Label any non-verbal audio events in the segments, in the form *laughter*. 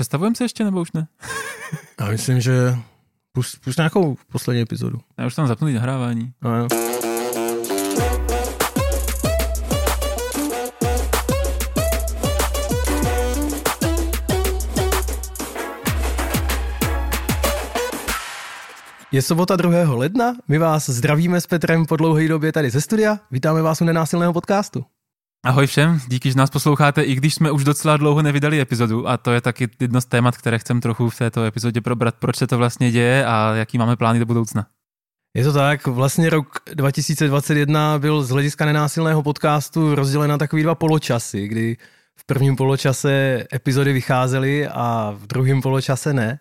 Představujeme se ještě nebo už ne? Já myslím, že pust, pust nějakou poslední epizodu. Já už tam zapnutý nahrávání. No, jo. Je sobota 2. ledna, my vás zdravíme s Petrem po dlouhé době tady ze studia, vítáme vás u nenásilného podcastu. Ahoj všem, díky, že nás posloucháte, i když jsme už docela dlouho nevydali epizodu a to je taky jedno z témat, které chcem trochu v této epizodě probrat, proč se to vlastně děje a jaký máme plány do budoucna. Je to tak, vlastně rok 2021 byl z hlediska nenásilného podcastu rozdělen na takový dva poločasy, kdy v prvním poločase epizody vycházely a v druhém poločase ne.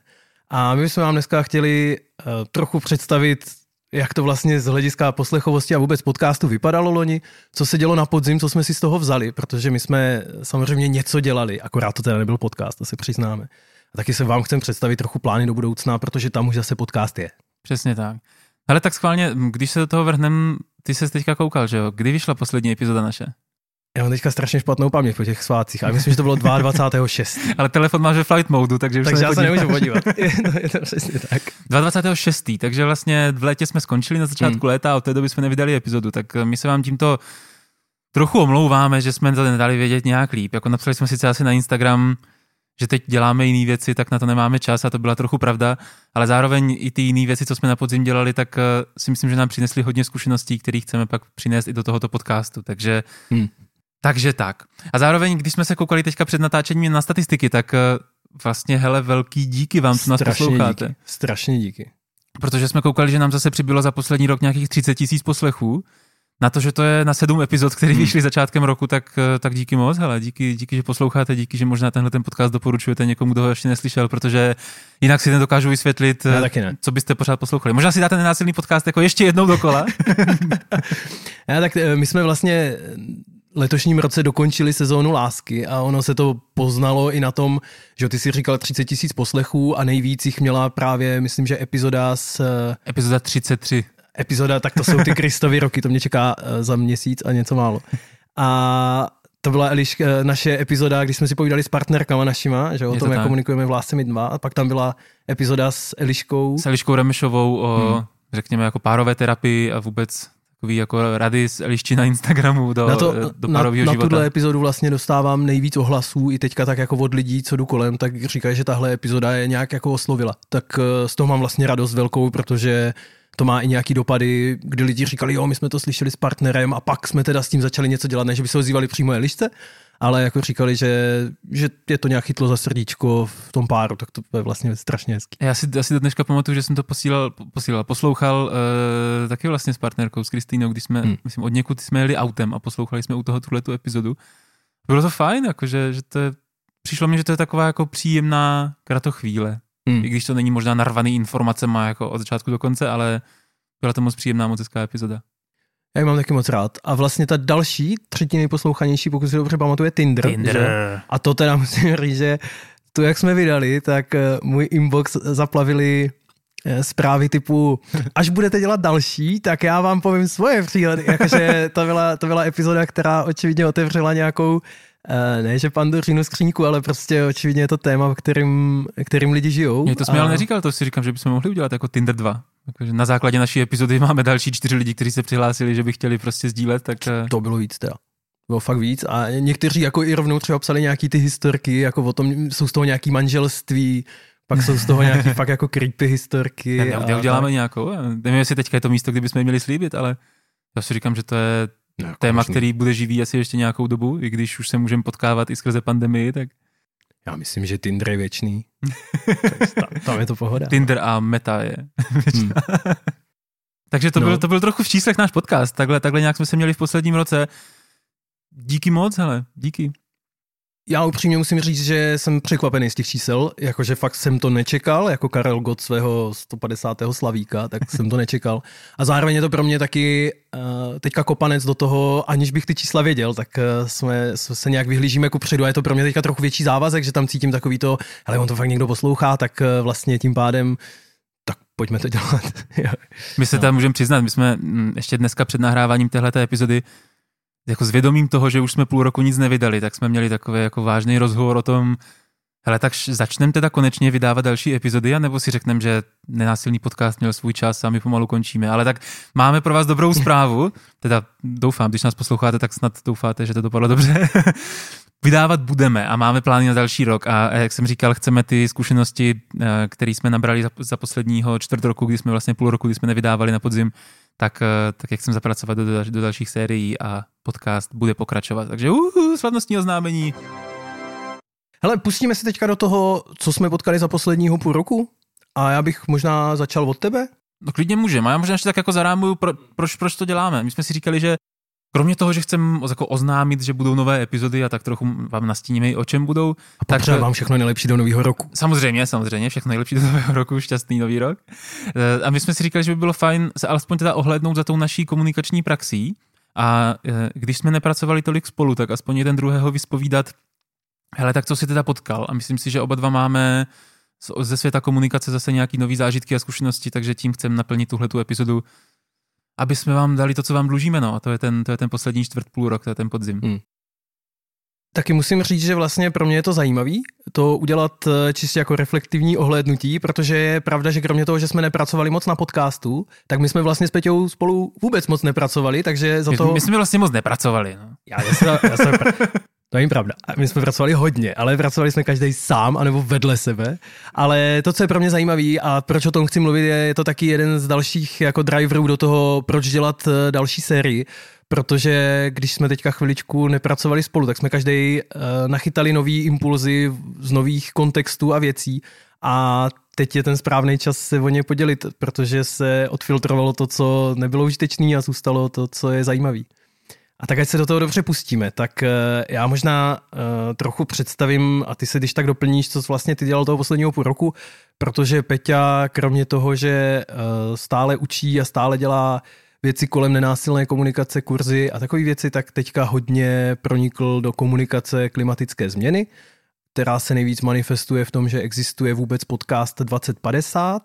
A my jsme vám dneska chtěli uh, trochu představit, jak to vlastně z hlediska poslechovosti a vůbec podcastu vypadalo loni, co se dělo na podzim, co jsme si z toho vzali, protože my jsme samozřejmě něco dělali, akorát to teda nebyl podcast, to se přiznáme. A taky se vám chcem představit trochu plány do budoucna, protože tam už zase podcast je. Přesně tak. Ale tak schválně, když se do toho vrhneme, ty se teďka koukal, že jo? Kdy vyšla poslední epizoda naše? Já mám teďka strašně špatnou paměť po těch svátcích, ale myslím, že to bylo 22.6. *laughs* Ale telefon máš ve flight modu, takže už takže se já se nemůžu podívat. *laughs* Je to, je to přesně tak. 22.6. Takže vlastně v létě jsme skončili na začátku Hmm. léta a od té doby jsme nevydali epizodu, tak my se vám tímto trochu omlouváme, že jsme to nedali vědět nějak líp. Jako napsali jsme sice asi na Instagram, že teď děláme jiné věci, tak na to nemáme čas a to byla trochu pravda, ale zároveň i ty jiné věci, co jsme na podzim dělali, tak eh, si myslím, že nám přinesli hodně zkušeností, které chceme pak přinést i do tohoto podcastu. Takže, Hmm. Takže tak. A zároveň, když jsme se koukali teďka před natáčením na statistiky, tak eh, vlastně hele, velký díky vám, co nás posloucháte. díky. Strašně díky. Protože jsme koukali, že nám zase přibylo za poslední rok nějakých 30 tisíc poslechů. Na to, že to je na sedm epizod, které Hmm. vyšly začátkem roku, tak, eh, tak díky moc, hele, díky, díky, že posloucháte, díky, že možná tenhle ten podcast doporučujete někomu, kdo ho ještě neslyšel, protože jinak si nedokážu vysvětlit, Já eh, taky ne. co byste pořád poslouchali. Možná si dáte nenásilný podcast jako ještě jednou dokola. *laughs* *laughs* Já, tak my jsme vlastně letošním roce dokončili sezónu lásky a ono se to poznalo i na tom, že ty si říkal 30 tisíc poslechů a nejvíc jich měla právě, myslím, že epizoda s eh, Epizoda 33. epizoda, tak to jsou ty *laughs* Kristovy roky, to mě čeká eh, za měsíc a něco málo. A to byla Eliš, eh, naše epizoda, když jsme si povídali s partnerkama našima, že o to tom, jak komunikujeme v Lásce my dva. A pak tam byla epizoda s Eliškou. S Eliškou Remešovou o, Hmm. řekněme, jako párové terapii a vůbec takový jako rady z Elišči na Instagramu do, na, to, do na, na života. tuhle epizodu vlastně dostávám nejvíc ohlasů i teďka tak jako od lidí, co jdu kolem, tak říkají, že tahle epizoda je nějak jako oslovila. Tak eh, z toho mám vlastně radost velkou, protože to má i nějaký dopady, kdy lidi říkali, jo, my jsme to slyšeli s partnerem a pak jsme teda s tím začali něco dělat, ne, že by se ozývali přímo Elišce, ale jako říkali, že, že je to nějak chytlo za srdíčko v tom páru, tak to je vlastně strašně hezký. Já si, já si do dneška pamatuju, že jsem to posílal, posílal poslouchal uh, taky vlastně s partnerkou, s Kristýnou, když jsme, Hmm. myslím, od někud jsme jeli autem a poslouchali jsme u toho tuhle tu epizodu. Bylo to fajn, jakože, že to je, přišlo mi, že to je taková jako příjemná kratochvíle. Hmm. I když to není možná narvaný informacema jako od začátku do konce, ale byla to moc příjemná, moc hezká epizoda. Já ji mám taky moc rád. A vlastně ta další, třetí nejposlouchanější, pokud si dobře pamatuje, Tinder. Že? A to teda *laughs* musím říct, že to, jak jsme vydali, tak eh, můj inbox zaplavili eh, zprávy typu, až budete dělat další, tak já vám povím svoje příhledy. Jakože to byla, to byla epizoda, která očividně otevřela nějakou, ne že pandořinu skříňku, ale prostě očividně je to téma, kterým, kterým lidi žijou. Mě to jsme A- ale neříkal, to si říkám, že bychom mohli udělat jako Tinder 2. Jakože na základě naší epizody máme další čtyři lidi, kteří se přihlásili, že by chtěli prostě sdílet, tak eh, To bylo víc teda. Bylo fakt víc a někteří jako i rovnou třeba psali nějaký ty historky, jako o tom, jsou z toho nějaký manželství, pak jsou z toho nějaký *laughs* fakt jako creepy historky. Ne, a ne, neuděláme tak. nějakou. Já Nevím, jestli teďka je to místo, kde bychom je měli slíbit, ale já si říkám, že to je No, jako téma, možný. který bude živý asi ještě nějakou dobu, i když už se můžeme potkávat i skrze pandemii, tak Já myslím, že Tinder je věčný. *laughs* Tam, tam je to pohoda. Tinder a Meta je. *laughs* Hmm. Takže to, No. byl, to byl trochu v číslech náš podcast. Takhle, takhle nějak jsme se měli v posledním roce. Díky moc, hele, díky. Já upřímně musím říct, že jsem překvapený z těch čísel, jakože fakt jsem to nečekal, jako Karel Gott svého 150. slavíka, tak jsem to nečekal. A zároveň je to pro mě taky uh, teďka kopanec do toho, aniž bych ty čísla věděl, tak uh, jsme, se nějak vyhlížíme ku předu a je to pro mě teďka trochu větší závazek, že tam cítím takový to, ale on to fakt někdo poslouchá, tak uh, vlastně tím pádem tak pojďme to dělat. *laughs* My se No. tam můžeme přiznat, my jsme mm, ještě dneska před nahráváním téhleté epizody jako s vědomím toho, že už jsme půl roku nic nevydali, tak jsme měli takový jako vážný rozhovor o tom, ale tak začneme teda konečně vydávat další epizody, nebo si řekneme, že nenásilný podcast měl svůj čas a my pomalu končíme. Ale tak máme pro vás dobrou zprávu, teda doufám, když nás posloucháte, tak snad doufáte, že to dopadlo dobře. *laughs* vydávat budeme a máme plány na další rok a jak jsem říkal, chceme ty zkušenosti, eh, které jsme nabrali za, za posledního čtvrt roku, kdy jsme vlastně půl roku, kdy jsme nevydávali na podzim, tak, eh, tak jak chcem zapracovat do, do dalších sérií a podcast bude pokračovat. Takže uh, slavnostní oznámení. Hele, pustíme se teďka do toho, co jsme potkali za posledního půl roku a já bych možná začal od tebe. No klidně můžeme, já možná ještě tak jako zarámuju, pro, proč, proč to děláme. My jsme si říkali, že Kromě toho, že chcem jako oznámit, že budou nové epizody a tak trochu vám nastíníme i o čem budou. A tak vám všechno nejlepší do nového roku. Samozřejmě, samozřejmě, všechno nejlepší do nového roku, šťastný nový rok. Eh, a my jsme si říkali, že by bylo fajn se alespoň teda ohlednout za tou naší komunikační praxí. A eh, když jsme nepracovali tolik spolu, tak aspoň jeden druhého vyspovídat, hele, tak co si teda potkal? A myslím si, že oba dva máme ze světa komunikace zase nějaký nový zážitky a zkušenosti, takže tím chcem naplnit tuhle tu epizodu aby jsme vám dali to, co vám dlužíme, no. A to je ten, to je ten poslední čtvrt půl rok, to je ten podzim. Hmm. Taky musím říct, že vlastně pro mě je to zajímavý, to udělat eh, čistě jako reflektivní ohlédnutí, protože je pravda, že kromě toho, že jsme nepracovali moc na podcastu, tak my jsme vlastně s Peťou spolu vůbec moc nepracovali, takže za to... My jsme vlastně moc nepracovali, no. Já, já, jsem, já jsem, to je pravda. My jsme pracovali hodně, ale pracovali jsme každý sám anebo vedle sebe. Ale to, co je pro mě zajímavé a proč o tom chci mluvit, je, je to taky jeden z dalších jako driverů do toho, proč dělat eh, další sérii. Protože když jsme teďka chviličku nepracovali spolu, tak jsme každý uh, nachytali nový impulzy z nových kontextů a věcí. A teď je ten správný čas se o ně podělit, protože se odfiltrovalo to, co nebylo užitečné a zůstalo to, co je zajímavé. A tak ať se do toho dobře pustíme, tak eh, já možná uh, trochu představím a ty se když tak doplníš, co vlastně ty dělal toho posledního půl roku, protože Peťa kromě toho, že uh, stále učí a stále dělá věci kolem nenásilné komunikace, kurzy a takové věci, tak teďka hodně pronikl do komunikace klimatické změny, která se nejvíc manifestuje v tom, že existuje vůbec podcast 2050,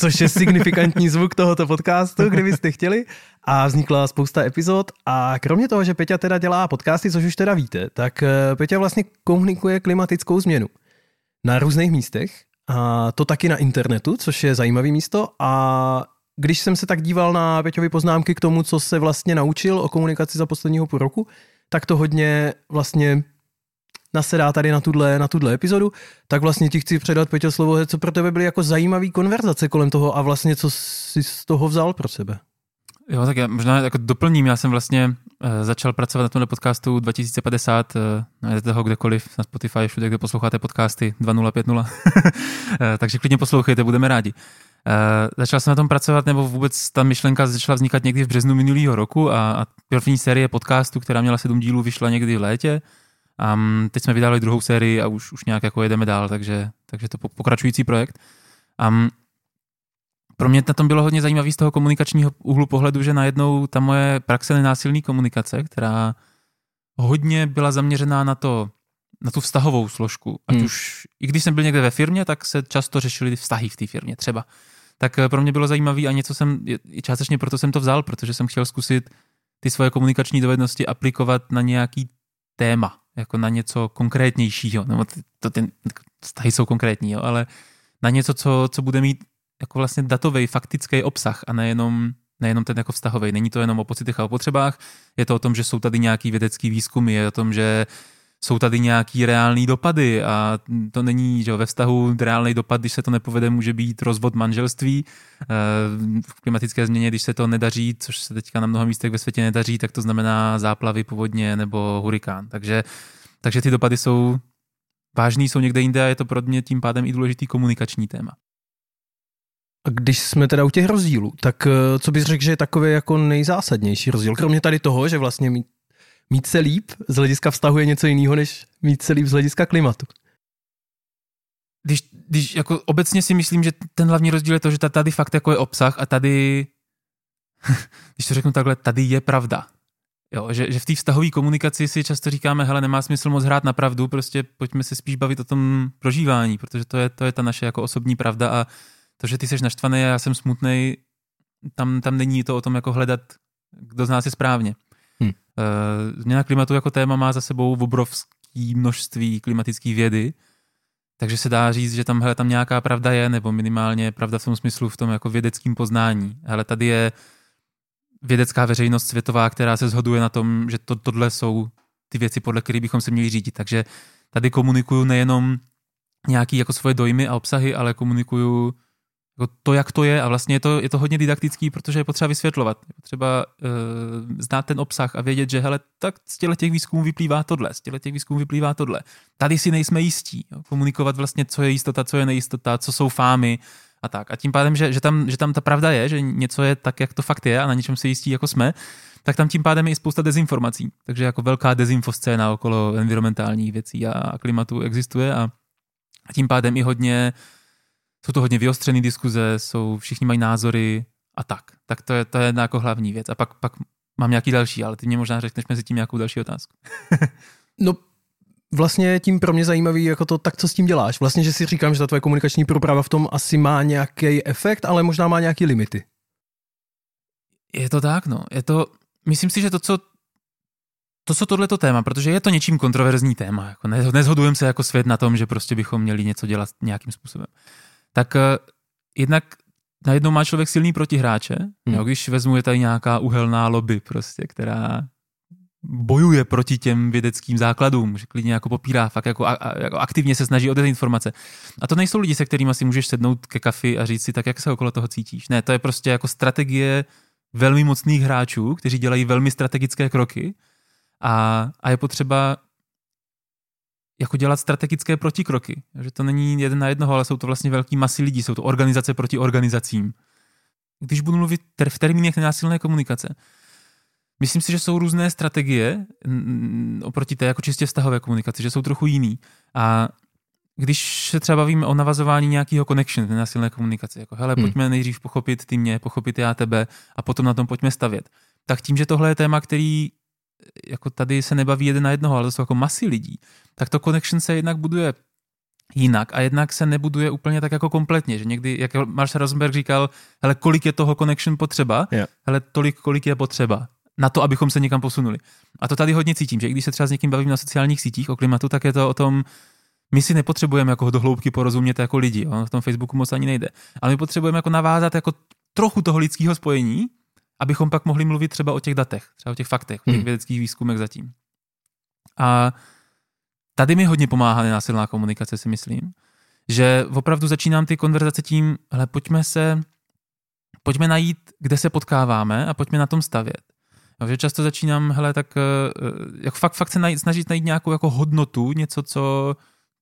což je signifikantní zvuk tohoto podcastu, kdybyste chtěli. A vznikla spousta epizod. A kromě toho, že Peťa teda dělá podcasty, což už teda víte, tak eh, Peťa vlastně komunikuje klimatickou změnu. Na různých místech. A to taky na internetu, což je zajímavý místo. A když jsem se tak díval na Peťovy poznámky k tomu, co se vlastně naučil o komunikaci za posledního půl roku, tak to hodně vlastně nasedá tady na tuhle, na tuhle epizodu, tak vlastně ti chci předat, Peťo, slovo, co pro tebe byly jako zajímavé konverzace kolem toho a vlastně co jsi z toho vzal pro sebe. Jo, tak já možná jako doplním, já jsem vlastně uh, začal pracovat na tomhle podcastu 2050, uh, najdete ho kdekoliv na Spotify, všude, kde posloucháte podcasty 2050, uh, *laughs* takže klidně poslouchejte, budeme rádi. Uh, začal jsem na tom pracovat, nebo vůbec ta myšlenka začala vznikat někdy v březnu minulého roku a, a první série podcastu, která měla sedm dílů, vyšla někdy v létě. Um, teď jsme vydali druhou sérii a už, už nějak jako jedeme dál, takže, takže to pokračující projekt. Um, pro mě na tom bylo hodně zajímavé z toho komunikačního úhlu pohledu, že najednou ta moje praxe nenásilný komunikace, která hodně byla zaměřená na to, na tu vztahovou složku. Ať hmm. už, i když jsem byl někde ve firmě, tak se často řešily vztahy v té firmě třeba. Tak eh, pro mě bylo zajímavé a něco jsem, i částečně proto jsem to vzal, protože jsem chtěl zkusit ty svoje komunikační dovednosti aplikovat na nějaký téma, jako na něco konkrétnějšího. Nebo ty, to, ty vztahy jsou konkrétní, jo, ale na něco, co, co bude mít jako vlastně datový, faktický obsah a nejenom, nejenom ten jako vztahový. Není to jenom o pocitech a o potřebách, je to o tom, že jsou tady nějaký vědecký výzkumy, je o tom, že jsou tady nějaký reální dopady a to není, že ve vztahu reálný dopad, když se to nepovede, může být rozvod manželství. Eh, v klimatické změně, když se to nedaří, což se teďka na mnoha místech ve světě nedaří, tak to znamená záplavy, povodně nebo hurikán. Takže, takže ty dopady jsou vážný, jsou někde jinde a je to pro mě tím pádem i důležitý komunikační téma. A když jsme teda u těch rozdílů, tak eh, co bys řekl, že je takový jako nejzásadnější rozdíl? Kromě tady toho, že vlastně mít, se líp z hlediska vztahu je něco jiného, než mít se líp z hlediska klimatu. Když, když jako obecně si myslím, že ten hlavní rozdíl je to, že tady fakt jako je obsah a tady, *laughs* když to řeknu takhle, tady je pravda. Jo, že, že v té vztahové komunikaci si často říkáme, hele, nemá smysl moc hrát na pravdu, prostě pojďme se spíš bavit o tom prožívání, protože to je, to je ta naše jako osobní pravda a to, že ty jsi naštvaný a já jsem smutný, tam, tam není to o tom jako hledat, kdo z nás je správně. Uh, změna klimatu jako téma má za sebou obrovské množství klimatické vědy, takže se dá říct, že tam, hele, tam nějaká pravda je, nebo minimálně pravda v tom smyslu v tom jako vědeckém poznání. Hele, tady je vědecká veřejnost světová, která se shoduje na tom, že to, tohle jsou ty věci, podle kterých bychom se měli řídit. Takže tady komunikuju nejenom nějaký jako svoje dojmy a obsahy, ale komunikuju to, jak to je a vlastně je to, je to hodně didaktický, protože je potřeba vysvětlovat. Je potřeba uh, znát ten obsah a vědět, že hele, tak z těchto těch výzkumů vyplývá tohle, z těchto těch výzkumů vyplývá tohle. Tady si nejsme jistí. Jo? Komunikovat vlastně, co je jistota, co je nejistota, co jsou fámy a tak. A tím pádem, že, že, tam, že tam ta pravda je, že něco je tak, jak to fakt je a na něčem se jistí, jako jsme, tak tam tím pádem je i spousta dezinformací. Takže jako velká dezinfoscéna okolo environmentálních věcí a klimatu existuje a tím pádem i hodně jsou to hodně vyostřené diskuze, jsou, všichni mají názory a tak. Tak to je, to je jedna jako hlavní věc. A pak, pak mám nějaký další, ale ty mě možná řekneš mezi tím nějakou další otázku. *laughs* no, vlastně tím pro mě zajímavý jako to, tak co s tím děláš? Vlastně, že si říkám, že ta tvoje komunikační průprava v tom asi má nějaký efekt, ale možná má nějaký limity. Je to tak, no. Je to, myslím si, že to, co to, co tohleto téma, protože je to něčím kontroverzní téma. Jako nezhodujeme se jako svět na tom, že prostě bychom měli něco dělat nějakým způsobem tak uh, jednak najednou má člověk silný protihráče, hmm. jo, když vezmu je tady nějaká uhelná lobby prostě, která bojuje proti těm vědeckým základům, že klidně jako popírá, fakt jako, a, a, jako aktivně se snaží o dezinformace. A to nejsou lidi, se kterými si můžeš sednout ke kafi a říct si tak, jak se okolo toho cítíš. Ne, to je prostě jako strategie velmi mocných hráčů, kteří dělají velmi strategické kroky a, a je potřeba jako dělat strategické protikroky. Že to není jeden na jednoho, ale jsou to vlastně velký masy lidí, jsou to organizace proti organizacím. Když budu mluvit v termínech nenásilné komunikace, myslím si, že jsou různé strategie oproti té jako čistě vztahové komunikaci, že jsou trochu jiný. A když se třeba bavíme o navazování nějakého connection nenásilné komunikaci, jako hele, hmm. pojďme nejdřív pochopit ty mě, pochopit já tebe a potom na tom pojďme stavět. Tak tím, že tohle je téma, který jako tady se nebaví jeden na jednoho, ale to jsou jako masy lidí, tak to connection se jednak buduje jinak a jednak se nebuduje úplně tak jako kompletně, že někdy, jak Marshall Rosenberg říkal, hele, kolik je toho connection potřeba, yeah. hele, tolik, kolik je potřeba na to, abychom se někam posunuli. A to tady hodně cítím, že i když se třeba s někým bavím na sociálních sítích o klimatu, tak je to o tom, my si nepotřebujeme jako do hloubky porozumět jako lidi, jo? v tom Facebooku moc ani nejde, ale my potřebujeme jako navázat jako trochu toho lidského spojení, abychom pak mohli mluvit třeba o těch datech, třeba o těch faktech, o těch hmm. vědeckých výzkumech zatím. A tady mi hodně pomáhá nenásilná komunikace, si myslím, že opravdu začínám ty konverzace tím, hele, pojďme se, pojďme najít, kde se potkáváme a pojďme na tom stavět. že často začínám, hele, tak jak fakt, fakt se najít, snažit najít nějakou jako hodnotu, něco, co,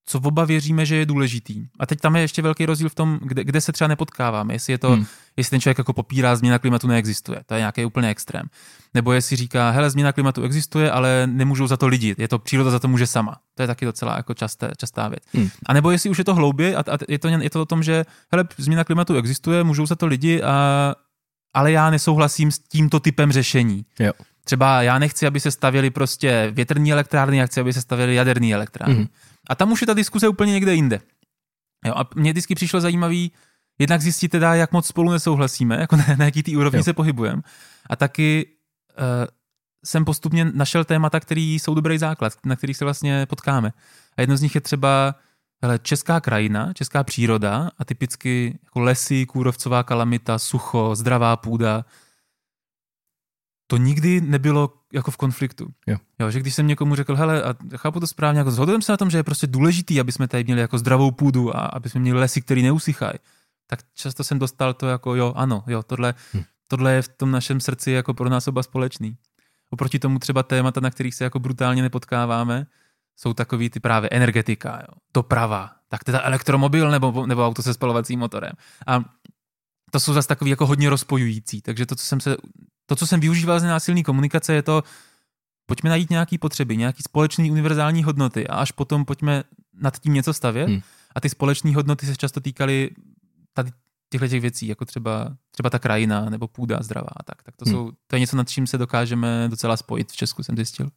co oba věříme, že je důležitý. A teď tam je ještě velký rozdíl v tom, kde, kde se třeba nepotkáváme. Jestli je to, hmm. jestli ten člověk jako popírá, změna klimatu neexistuje. To je nějaký úplně extrém. Nebo jestli říká, hele, změna klimatu existuje, ale nemůžou za to lidi. Je to příroda za to může sama. To je taky docela jako časté, častá věc. Hmm. A nebo jestli už je to hloubě a, a je, to, je to o tom, že hele, změna klimatu existuje, můžou za to lidi, a, ale já nesouhlasím s tímto typem řešení. Jo. Třeba já nechci, aby se stavěly prostě větrní elektrárny, já chci, aby se stavěly jaderné elektrárny. Hmm. A tam už je ta diskuse úplně někde jinde. Jo, a mě vždycky přišlo zajímavý, jednak zjistit teda, jak moc spolu nesouhlasíme, jako na, na jaký tý úrovni jo. se pohybujeme. A taky uh, jsem postupně našel témata, které jsou dobrý základ, na kterých se vlastně potkáme. A jedno z nich je třeba hele, česká krajina, česká příroda a typicky jako lesy, kůrovcová kalamita, sucho, zdravá půda, to nikdy nebylo jako v konfliktu. Jo. jo. že když jsem někomu řekl, hele, a chápu to správně, jako zhodujeme se na tom, že je prostě důležitý, aby jsme tady měli jako zdravou půdu a aby jsme měli lesy, které neusychají, tak často jsem dostal to jako, jo, ano, jo, tohle, hm. tohle je v tom našem srdci jako pro nás oba společný. Oproti tomu třeba témata, na kterých se jako brutálně nepotkáváme, jsou takový ty právě energetika, jo, doprava, tak teda elektromobil nebo, nebo auto se spalovacím motorem. A to jsou zase takový jako hodně rozpojující, takže to, co jsem se to, co jsem využíval z nenásilné komunikace, je to, pojďme najít nějaké potřeby, nějaké společné univerzální hodnoty a až potom pojďme nad tím něco stavět. Hmm. A ty společné hodnoty se často týkaly tady těchto těch věcí, jako třeba, třeba ta krajina nebo půda zdravá. Tak, tak to, hmm. jsou, to je něco, nad čím se dokážeme docela spojit v Česku, jsem zjistil.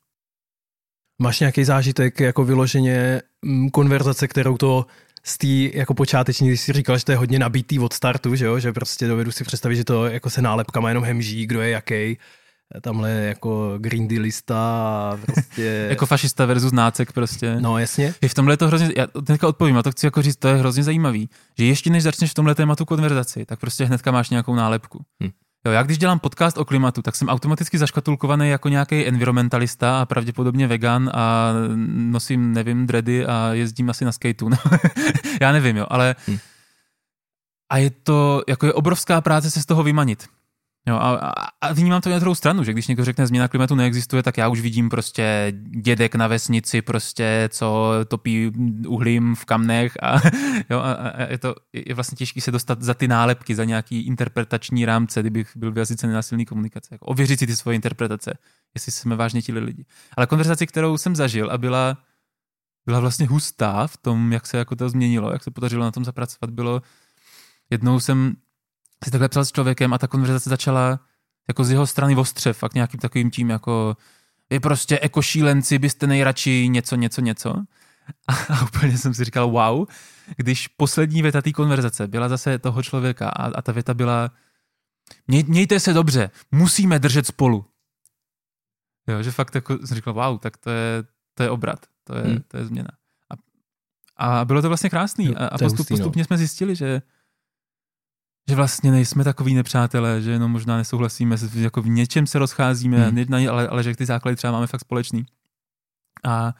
Máš nějaký zážitek jako vyloženě mm, konverzace, kterou to z té jako počáteční, když jsi říkal, že to je hodně nabitý od startu, že jo, že prostě dovedu si představit, že to jako se nálepkama jenom hemží, kdo je jaký. tamhle jako Green Dealista a prostě... *laughs* jako fašista versus nácek prostě. No jasně. Je v tomhle to hrozně, já teďka odpovím, a to chci jako říct, to je hrozně zajímavý, že ještě než začneš v tomhle tématu konverzaci, tak prostě hnedka máš nějakou nálepku. Hm. Jo, já když dělám podcast o klimatu, tak jsem automaticky zaškatulkovaný jako nějaký environmentalista a pravděpodobně vegan a nosím, nevím, dready a jezdím asi na skateu. No, *laughs* já nevím, jo, ale hm. a je to, jako je obrovská práce se z toho vymanit. Jo, a, a, vnímám to na druhou stranu, že když někdo řekne změna klimatu neexistuje, tak já už vidím prostě dědek na vesnici, prostě, co topí uhlím v kamnech a, *laughs* jo, a, a je to je vlastně těžké se dostat za ty nálepky, za nějaký interpretační rámce, kdybych byl v jazyce nenásilný komunikace. Jako ověřit si ty svoje interpretace, jestli jsme vážně ti lidi. Ale konverzaci, kterou jsem zažil a byla, byla vlastně hustá v tom, jak se jako to změnilo, jak se podařilo na tom zapracovat, bylo jednou jsem si takhle psal s člověkem a ta konverzace začala jako z jeho strany ostře, fakt nějakým takovým tím jako vy prostě ekošílenci byste nejradši něco, něco, něco. A, a úplně jsem si říkal wow, když poslední věta té konverzace byla zase toho člověka a, a ta věta byla Měj, mějte se dobře, musíme držet spolu. Jo, že fakt jako jsem říkal, wow, tak to je, to je obrat, to je, hmm. to je změna. A, a bylo to vlastně krásný. Jo, a, a postup, hustý, no. postupně jsme zjistili, že že vlastně nejsme takový nepřátelé, že jenom možná nesouhlasíme, jako v něčem se rozcházíme, hmm. ale, ale že ty základy třeba máme fakt společný. A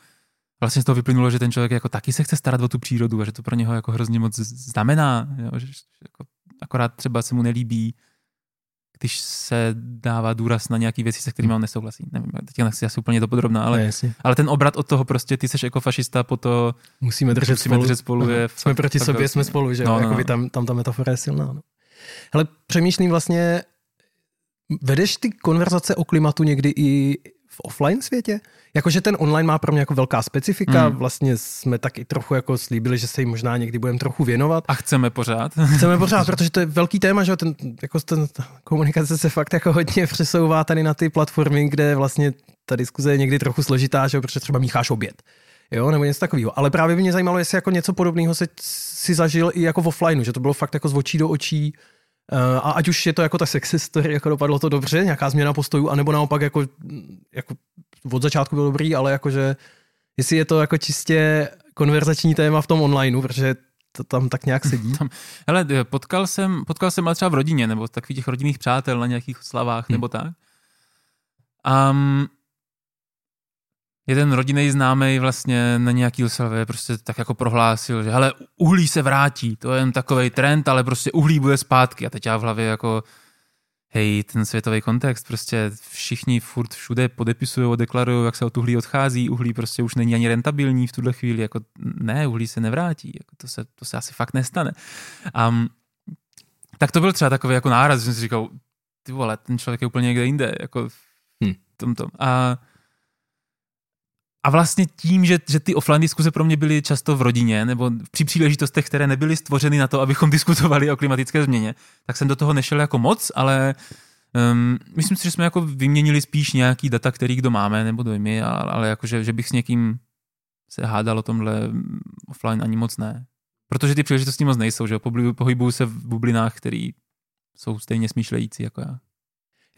vlastně z toho vyplynulo, že ten člověk jako taky se chce starat o tu přírodu a že to pro něho jako hrozně moc znamená, jo, že jako akorát třeba se mu nelíbí, když se dává důraz na nějaké věci, se kterými on nesouhlasí. Nevím, teď nechci asi úplně to podrobná, ale, no, ale ten obrat od toho prostě, ty seš jako fašista, po to musíme držet musíme spolu. Držet spolu je jsme fakt, proti sobě, jsme spolu, že no, no, no. Tam, tam ta metafora je silná. No. Hele, přemýšlím vlastně, vedeš ty konverzace o klimatu někdy i v offline světě? Jakože ten online má pro mě jako velká specifika, mm. vlastně jsme taky trochu jako slíbili, že se jim možná někdy budeme trochu věnovat. A chceme pořád. *laughs* Chceme pořád, *laughs* protože to je velký téma, že ten, jako ten, ta komunikace se fakt jako hodně přesouvá tady na ty platformy, kde vlastně ta diskuze je někdy trochu složitá, že protože třeba mícháš oběd. Jo, nebo něco takového. Ale právě by mě zajímalo, jestli jako něco podobného se, si zažil i jako v offline, že to bylo fakt jako z očí do očí, a ať už je to jako ta success story, jako dopadlo to dobře, nějaká změna postojů, anebo naopak jako, jako od začátku byl dobrý, ale jakože jestli je to jako čistě konverzační téma v tom onlineu, protože to tam tak nějak sedí. *laughs* Tam, hele, potkal jsem, potkal jsem ale třeba v rodině, nebo takových těch rodinných přátel na nějakých slavách, hmm. nebo tak. Um, jeden rodinný známý vlastně na nějaký oslavě prostě tak jako prohlásil, že hele, uhlí se vrátí, to je jen takový trend, ale prostě uhlí bude zpátky. A teď já v hlavě jako, hej, ten světový kontext, prostě všichni furt všude podepisují, deklarují, jak se od uhlí odchází, uhlí prostě už není ani rentabilní v tuhle chvíli, jako ne, uhlí se nevrátí, jako to, se, to se asi fakt nestane. Um, tak to byl třeba takový jako náraz, že jsem si říkal, ty vole, ten člověk je úplně někde jinde, jako v hm. tomto. A a vlastně tím, že, že ty offline diskuze pro mě byly často v rodině nebo při příležitostech, které nebyly stvořeny na to, abychom *laughs* diskutovali o klimatické změně, tak jsem do toho nešel jako moc, ale um, myslím si, že jsme jako vyměnili spíš nějaký data, který kdo máme, nebo dojmy, ale, ale jako, že, že bych s někým se hádal o tomhle offline ani moc ne. Protože ty příležitosti moc nejsou, že pohybuju se v bublinách, které jsou stejně smýšlející jako já.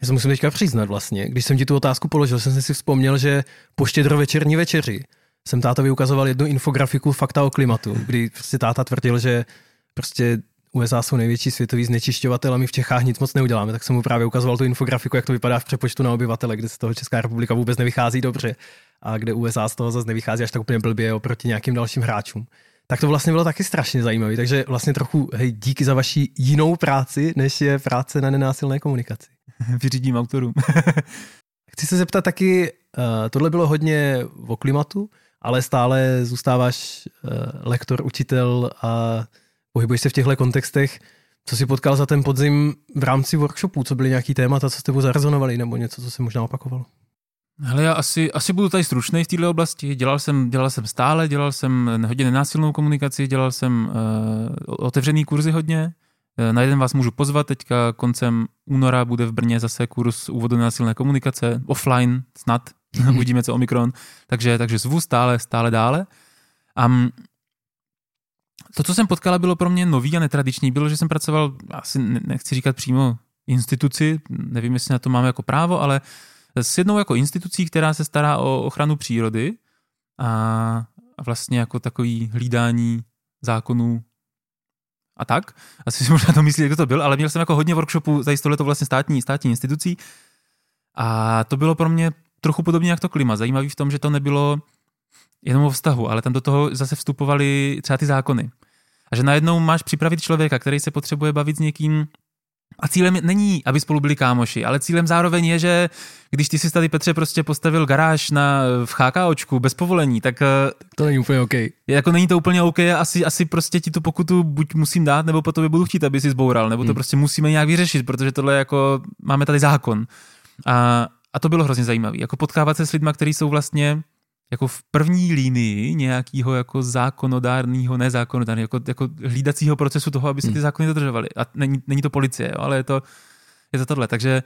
Já se musím teďka přiznat vlastně, když jsem ti tu otázku položil, jsem si vzpomněl, že po štědrovečerní večeři jsem tátovi ukazoval jednu infografiku fakta o klimatu, kdy prostě táta tvrdil, že prostě USA jsou největší světový znečišťovatel a my v Čechách nic moc neuděláme, tak jsem mu právě ukazoval tu infografiku, jak to vypadá v přepočtu na obyvatele, kde z toho Česká republika vůbec nevychází dobře a kde USA z toho zase nevychází až tak úplně blbě oproti nějakým dalším hráčům. Tak to vlastně bylo taky strašně zajímavé, takže vlastně trochu hej, díky za vaši jinou práci, než je práce na nenásilné komunikaci. *laughs* vyřídím autorům. *laughs* Chci se zeptat taky, uh, tohle bylo hodně o klimatu, ale stále zůstáváš uh, lektor, učitel a pohybuješ se v těchto kontextech. Co jsi potkal za ten podzim v rámci workshopu? Co byly nějaký témata, co s tebou zarezonovali, nebo něco, co se možná opakovalo? Hele, já asi, asi budu tady stručný v této oblasti. Dělal jsem, dělal jsem stále, dělal jsem hodně nenásilnou komunikaci, dělal jsem uh, otevřený kurzy hodně, Eh, na jeden vás můžu pozvat, teďka koncem února bude v Brně zase kurz úvodu na silné komunikace, offline snad, mm-hmm. *laughs* uvidíme co Omikron, takže, takže zvu stále, stále dále. A to, co jsem potkala, bylo pro mě nový a netradiční, bylo, že jsem pracoval, asi nechci říkat přímo instituci, nevím, jestli na to máme jako právo, ale s jednou jako institucí, která se stará o ochranu přírody a, a vlastně jako takový hlídání zákonů a tak. Asi si možná to myslí, jak to byl, ale měl jsem jako hodně workshopů s tohleto vlastně státní, státní institucí a to bylo pro mě trochu podobně jak to klima. Zajímavý v tom, že to nebylo jenom o vztahu, ale tam do toho zase vstupovaly třeba ty zákony. A že najednou máš připravit člověka, který se potřebuje bavit s někým, a cílem není, aby spolu byli kámoši, ale cílem zároveň je, že když ty si tady Petře prostě postavil garáž na, v HKOčku bez povolení, tak... Eh, to není úplně OK. Jako není to úplně OK asi, asi prostě ti tu pokutu buď musím dát, nebo potom budu chtít, aby si zboural, nebo to hmm. prostě musíme nějak vyřešit, protože tohle jako, máme tady zákon. A, a to bylo hrozně zajímavé. Jako potkávat se s lidmi, kteří jsou vlastně jako v první línii nějakého jako zákonodárného, nezákonodárného, jako, jako hlídacího procesu toho, aby se ty hmm. zákony dodržovaly. A není, není to policie, jo, ale je to, je to tohle. Takže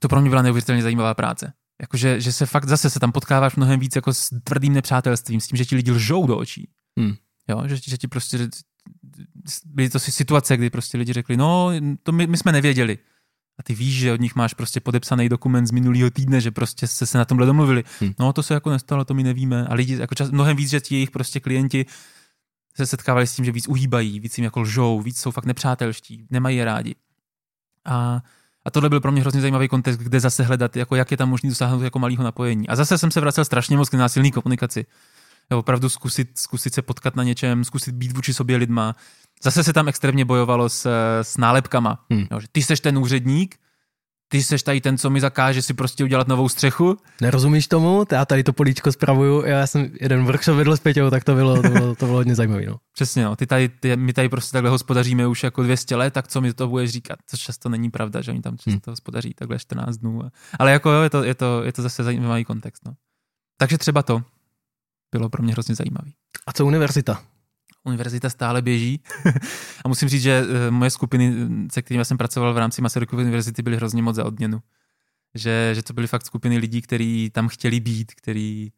to pro mě byla neuvěřitelně zajímavá práce. Jakože, že se fakt zase se tam potkáváš mnohem víc jako s tvrdým nepřátelstvím, s tím, že ti lidi lžou do očí. Hmm. Jo, že, že ti prostě byly to si situace, kdy prostě lidi řekli, no, to my, my jsme nevěděli a ty víš, že od nich máš prostě podepsaný dokument z minulého týdne, že prostě se, se na tomhle domluvili. Hmm. No to se jako nestalo, to my nevíme. A lidi, jako čas, mnohem víc, že ti jejich prostě klienti se setkávali s tím, že víc uhýbají, víc jim jako lžou, víc jsou fakt nepřátelští, nemají je rádi. A, a tohle byl pro mě hrozně zajímavý kontext, kde zase hledat, jako jak je tam možné dosáhnout jako malého napojení. A zase jsem se vracel strašně moc k násilné komunikaci. Jo, opravdu zkusit, zkusit se potkat na něčem, zkusit být vůči sobě lidma, Zase se tam extrémně bojovalo s, s nálepkama. Hmm. Jo, že ty seš ten úředník, ty seš tady ten, co mi zakáže si prostě udělat novou střechu. Nerozumíš tomu? Já tady to políčko spravuju, já jsem jeden workshop vedl s Peťou, tak to bylo, to bylo, to bylo hodně zajímavé. No. *laughs* Přesně, no. Ty tady, ty, my tady prostě takhle hospodaříme už jako 200 let, tak co mi to budeš říkat? Což často není pravda, že oni tam často hmm. hospodaří takhle 14 dnů. Ale jako jo, je to, je to, je to zase zajímavý kontext. No. Takže třeba to bylo pro mě hrozně zajímavý. A co univerzita? Univerzita stále běží. *laughs* a musím říct, že eh, moje skupiny, se kterými jsem pracoval v rámci Masarykovy univerzity, byly hrozně moc za odměnu. Že, že to byly fakt skupiny lidí, kteří tam chtěli být, kteří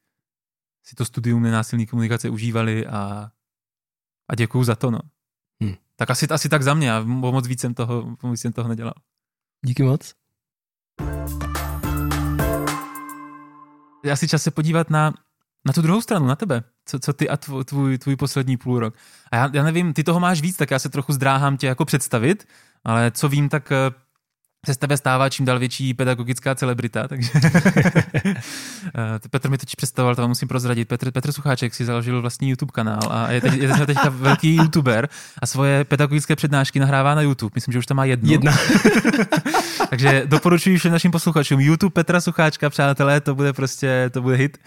si to studium nenásilné komunikace užívali a, a děkuju za to. No. Hmm. Tak asi, asi tak za mě a moc víc jsem toho, moc jsem toho nedělal. Díky moc. Já si čas se podívat na na tu druhou stranu, na tebe. Co, co ty a tvůj, tvůj, tvůj poslední půl rok. A já, já nevím, ty toho máš víc, tak já se trochu zdráhám tě jako představit, ale co vím, tak eh, se z tebe stává čím dál větší pedagogická celebrita, takže *laughs* eh, Petr mi teď představoval, to vám musím prozradit. Petr, Petr Sucháček si založil vlastní YouTube kanál a je, teď, je teďka velký YouTuber a svoje pedagogické přednášky nahrává na YouTube. Myslím, že už tam má jednu. Jedna. *laughs* takže doporučuji všem našim posluchačům YouTube Petra Sucháčka, přátelé, to bude prostě, to bude hit.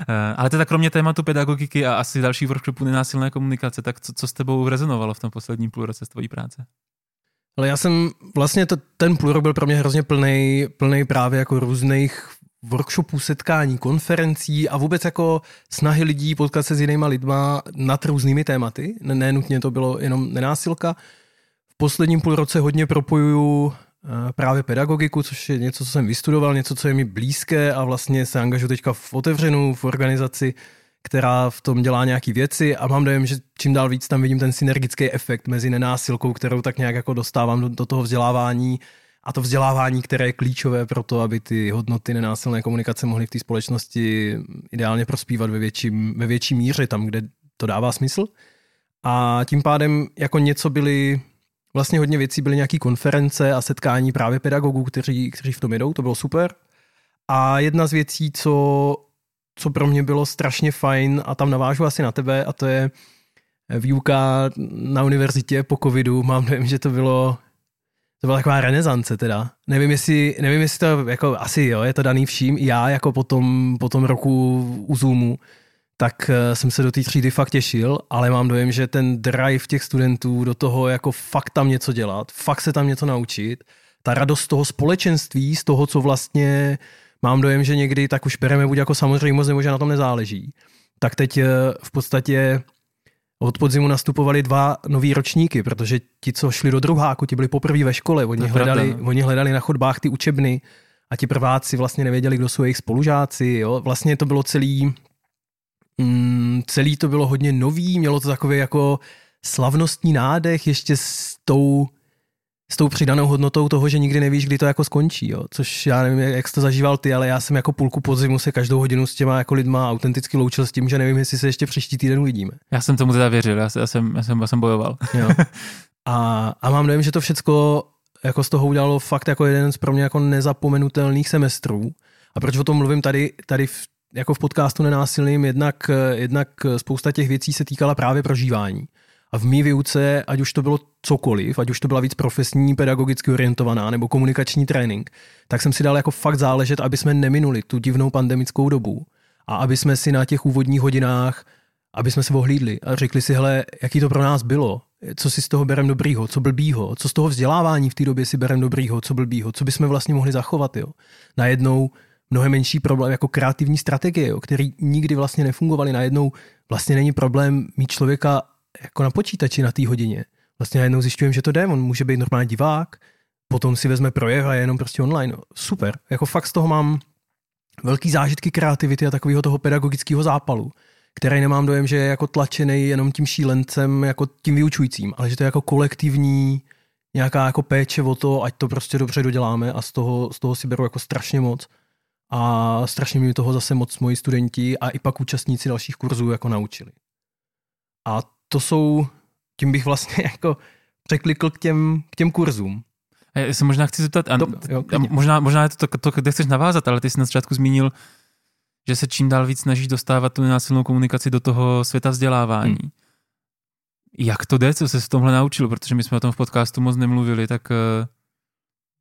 Eh, ale teda kromě tématu pedagogiky a asi dalších workshopů nenásilné komunikace, tak co, co s tebou rezonovalo v tom posledním půlroce z tvojí práce? Ale já jsem, vlastně to, ten půlrok byl pro mě hrozně plný, plný právě jako různých workshopů, setkání, konferencí a vůbec jako snahy lidí potkat se s jinýma lidma nad různými tématy. Nenutně to bylo jenom nenásilka. V posledním půlroce hodně propojuju právě pedagogiku, což je něco, co jsem vystudoval, něco, co je mi blízké a vlastně se angažuji teďka v otevřenou, v organizaci, která v tom dělá nějaké věci a mám dojem, že čím dál víc tam vidím ten synergický efekt mezi nenásilkou, kterou tak nějak jako dostávám do, do toho vzdělávání a to vzdělávání, které je klíčové pro to, aby ty hodnoty nenásilné komunikace mohly v té společnosti ideálně prospívat ve větší, ve větší míře tam, kde to dává smysl. A tím pádem jako něco byly vlastně hodně věcí byly nějaké konference a setkání právě pedagogů, kteří, kteří v tom jedou, to bylo super. A jedna z věcí, co, co pro mě bylo strašně fajn, a tam navážu asi na tebe, a to je výuka na univerzitě po covidu. Mám dojem, že to bylo to byla taková renesance teda. Nevím, jestli, nevím, jestli to, jako asi jo, je to daný vším, já jako po tom, po tom roku u Zoomu, tak eh, jsem se do té třídy fakt těšil, ale mám dojem, že ten drive těch studentů do toho jako fakt tam něco dělat, fakt se tam něco naučit, ta radost toho společenství, z toho, co vlastně mám dojem, že někdy tak už bereme buď jako samozřejmost, nebo že na tom nezáleží. Tak teď eh, v podstatě od podzimu nastupovali dva nový ročníky, protože ti, co šli do druháku, ti byli poprvé ve škole, oni hledali, pravda, no. oni hledali na chodbách ty učebny a ti prváci vlastně nevěděli, kdo jsou jejich spolužáci. Jo? Vlastně to bylo celý, Mm, celý to bylo hodně nový, mělo to takový jako slavnostní nádech ještě s tou s tou přidanou hodnotou toho, že nikdy nevíš, kdy to jako skončí, jo. což já nevím, jak jsi to zažíval ty, ale já jsem jako půlku podzimu se každou hodinu s těma jako lidma autenticky loučil s tím, že nevím, jestli se ještě příští týden uvidíme. Já jsem tomu teda věřil, já, jsem, já, jsem, já, jsem, já jsem bojoval. Jo. A, a mám dojem, že to všecko jako z toho udělalo fakt jako jeden z pro mě jako nezapomenutelných semestrů. A proč o tom mluvím tady, tady v, jako v podcastu nenásilným, jednak, jednak spousta těch věcí se týkala právě prožívání. A v mý výuce, ať už to bylo cokoliv, ať už to byla víc profesní, pedagogicky orientovaná nebo komunikační trénink, tak jsem si dal jako fakt záležet, aby jsme neminuli tu divnou pandemickou dobu a aby jsme si na těch úvodních hodinách, aby jsme se ohlídli a řekli si, hele, jaký to pro nás bylo, co si z toho berem dobrýho, co blbýho, co z toho vzdělávání v té době si berem dobrýho, co blbýho, co bychom vlastně mohli zachovat. Jo. Najednou mnohem menší problém jako kreativní strategie, jo, který nikdy vlastně nefungovaly. Najednou vlastně není problém mít člověka jako na počítači na té hodině. Vlastně najednou zjišťujeme, že to jde, on může být normální divák, potom si vezme projev a je jenom prostě online. Super, jako fakt z toho mám velký zážitky kreativity a takového toho pedagogického zápalu, který nemám dojem, že je jako tlačený jenom tím šílencem, jako tím vyučujícím, ale že to je jako kolektivní nějaká jako péče o to, ať to prostě dobře doděláme a z toho, z toho si beru jako strašně moc. A strašně mi toho zase moc moji studenti a i pak účastníci dalších kurzů jako naučili. A to jsou, tím bych vlastně *laughs* jako překlikl k těm, k těm kurzům. Já se možná chci zeptat, a, Dob, jo, a možná, možná je to, to, to, kde chceš navázat, ale ty jsi na začátku zmínil, že se čím dál víc snažíš dostávat tu nenásilnou komunikaci do toho světa vzdělávání. Hmm. Jak to jde, co se v tomhle naučil? Protože my jsme o tom v podcastu moc nemluvili, tak uh,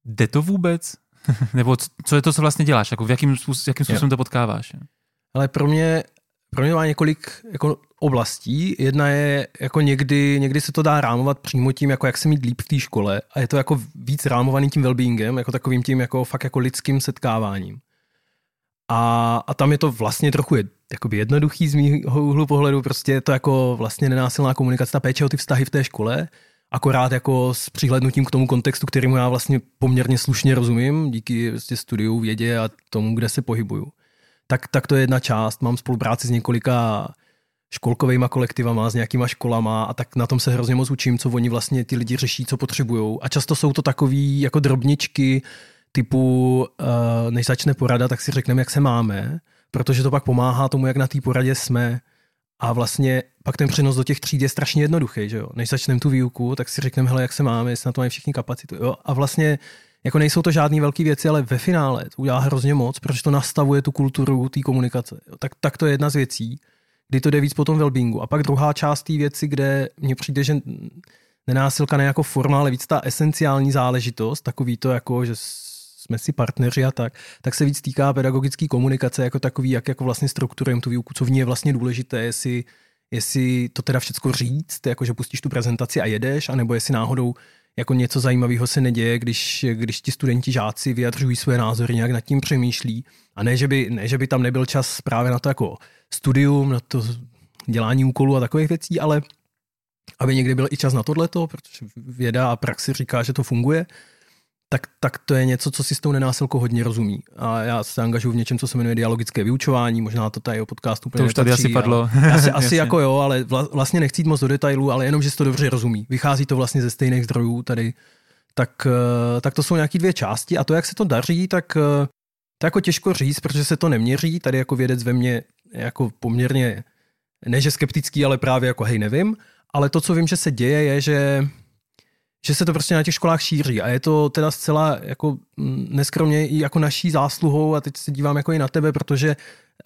jde to vůbec? *laughs* Nebo co je to, co vlastně děláš? Jako v jakým, jakým způsobem to potkáváš? Ale pro mě pro mě má několik jako oblastí. Jedna je, jako někdy, někdy se to dá rámovat přímo tím, jako jak se mít líp v té škole a je to jako víc rámovaný tím wellbeingem, jako takovým tím jako fakt jako lidským setkáváním. A, a tam je to vlastně trochu je, jakoby jednoduchý z mýho úhlu pohledu, prostě je to jako vlastně nenásilná komunikace, ta péče o ty vztahy v té škole, akorát jako s přihlednutím k tomu kontextu, kterému já vlastně poměrně slušně rozumím, díky vlastně studiu, vědě a tomu, kde se pohybuju tak, tak to je jedna část. Mám spolupráci s několika školkovými kolektivama, s nějakýma školama a tak na tom se hrozně moc učím, co oni vlastně ty lidi řeší, co potřebují. A často jsou to takový jako drobničky typu, uh, než začne porada, tak si řekneme, jak se máme, protože to pak pomáhá tomu, jak na té poradě jsme. A vlastně pak ten přenos do těch tříd je strašně jednoduchý, že jo. Než začneme tu výuku, tak si řekneme, hele, jak se máme, jestli na to mají všichni kapacitu. Jo? A vlastně jako nejsou to žádné velké věci, ale ve finále to udělá hrozně moc, protože to nastavuje tu kulturu té komunikace. Tak, tak to je jedna z věcí, kdy to jde víc po tom wellbeingu. A pak druhá část té věci, kde mně přijde, že nenásilka ne jako forma, ale víc ta esenciální záležitost, takový to jako, že jsme si partneři a tak, tak se víc týká pedagogické komunikace jako takový, jak jako vlastně strukturujeme tu výuku, co v ní je vlastně důležité, jestli, jestli to teda všechno říct, jako že pustíš tu prezentaci a jedeš, anebo jestli náhodou jako něco zajímavého se neděje, když, když ti studenti, žáci vyjadřují své názory, nějak nad tím přemýšlí. A ne že, by, ne, že by tam nebyl čas právě na to jako studium, na to dělání úkolů a takových věcí, ale aby někdy byl i čas na tohleto, protože věda a praxi říká, že to funguje, tak, tak to je něco, co si s tou nenásilkou hodně rozumí. A já se angažuji v něčem, co se jmenuje dialogické vyučování, možná to tady o podcastu To už tady asi padlo. Asi, *laughs* asi jako jo, ale vlastně nechci jít moc do detailů, ale jenom, že si to dobře rozumí. Vychází to vlastně ze stejných zdrojů tady. Tak, eh, tak to jsou nějaké dvě části a to, jak se to daří, tak eh, to jako těžko říct, protože se to neměří. Tady jako vědec ve mně jako poměrně, ne že skeptický, ale právě jako hej, nevím. Ale to, co vím, že se děje, je, že že se to prostě na těch školách šíří a je to teda zcela jako mm, neskromně i jako naší zásluhou a teď se dívám jako i na tebe, protože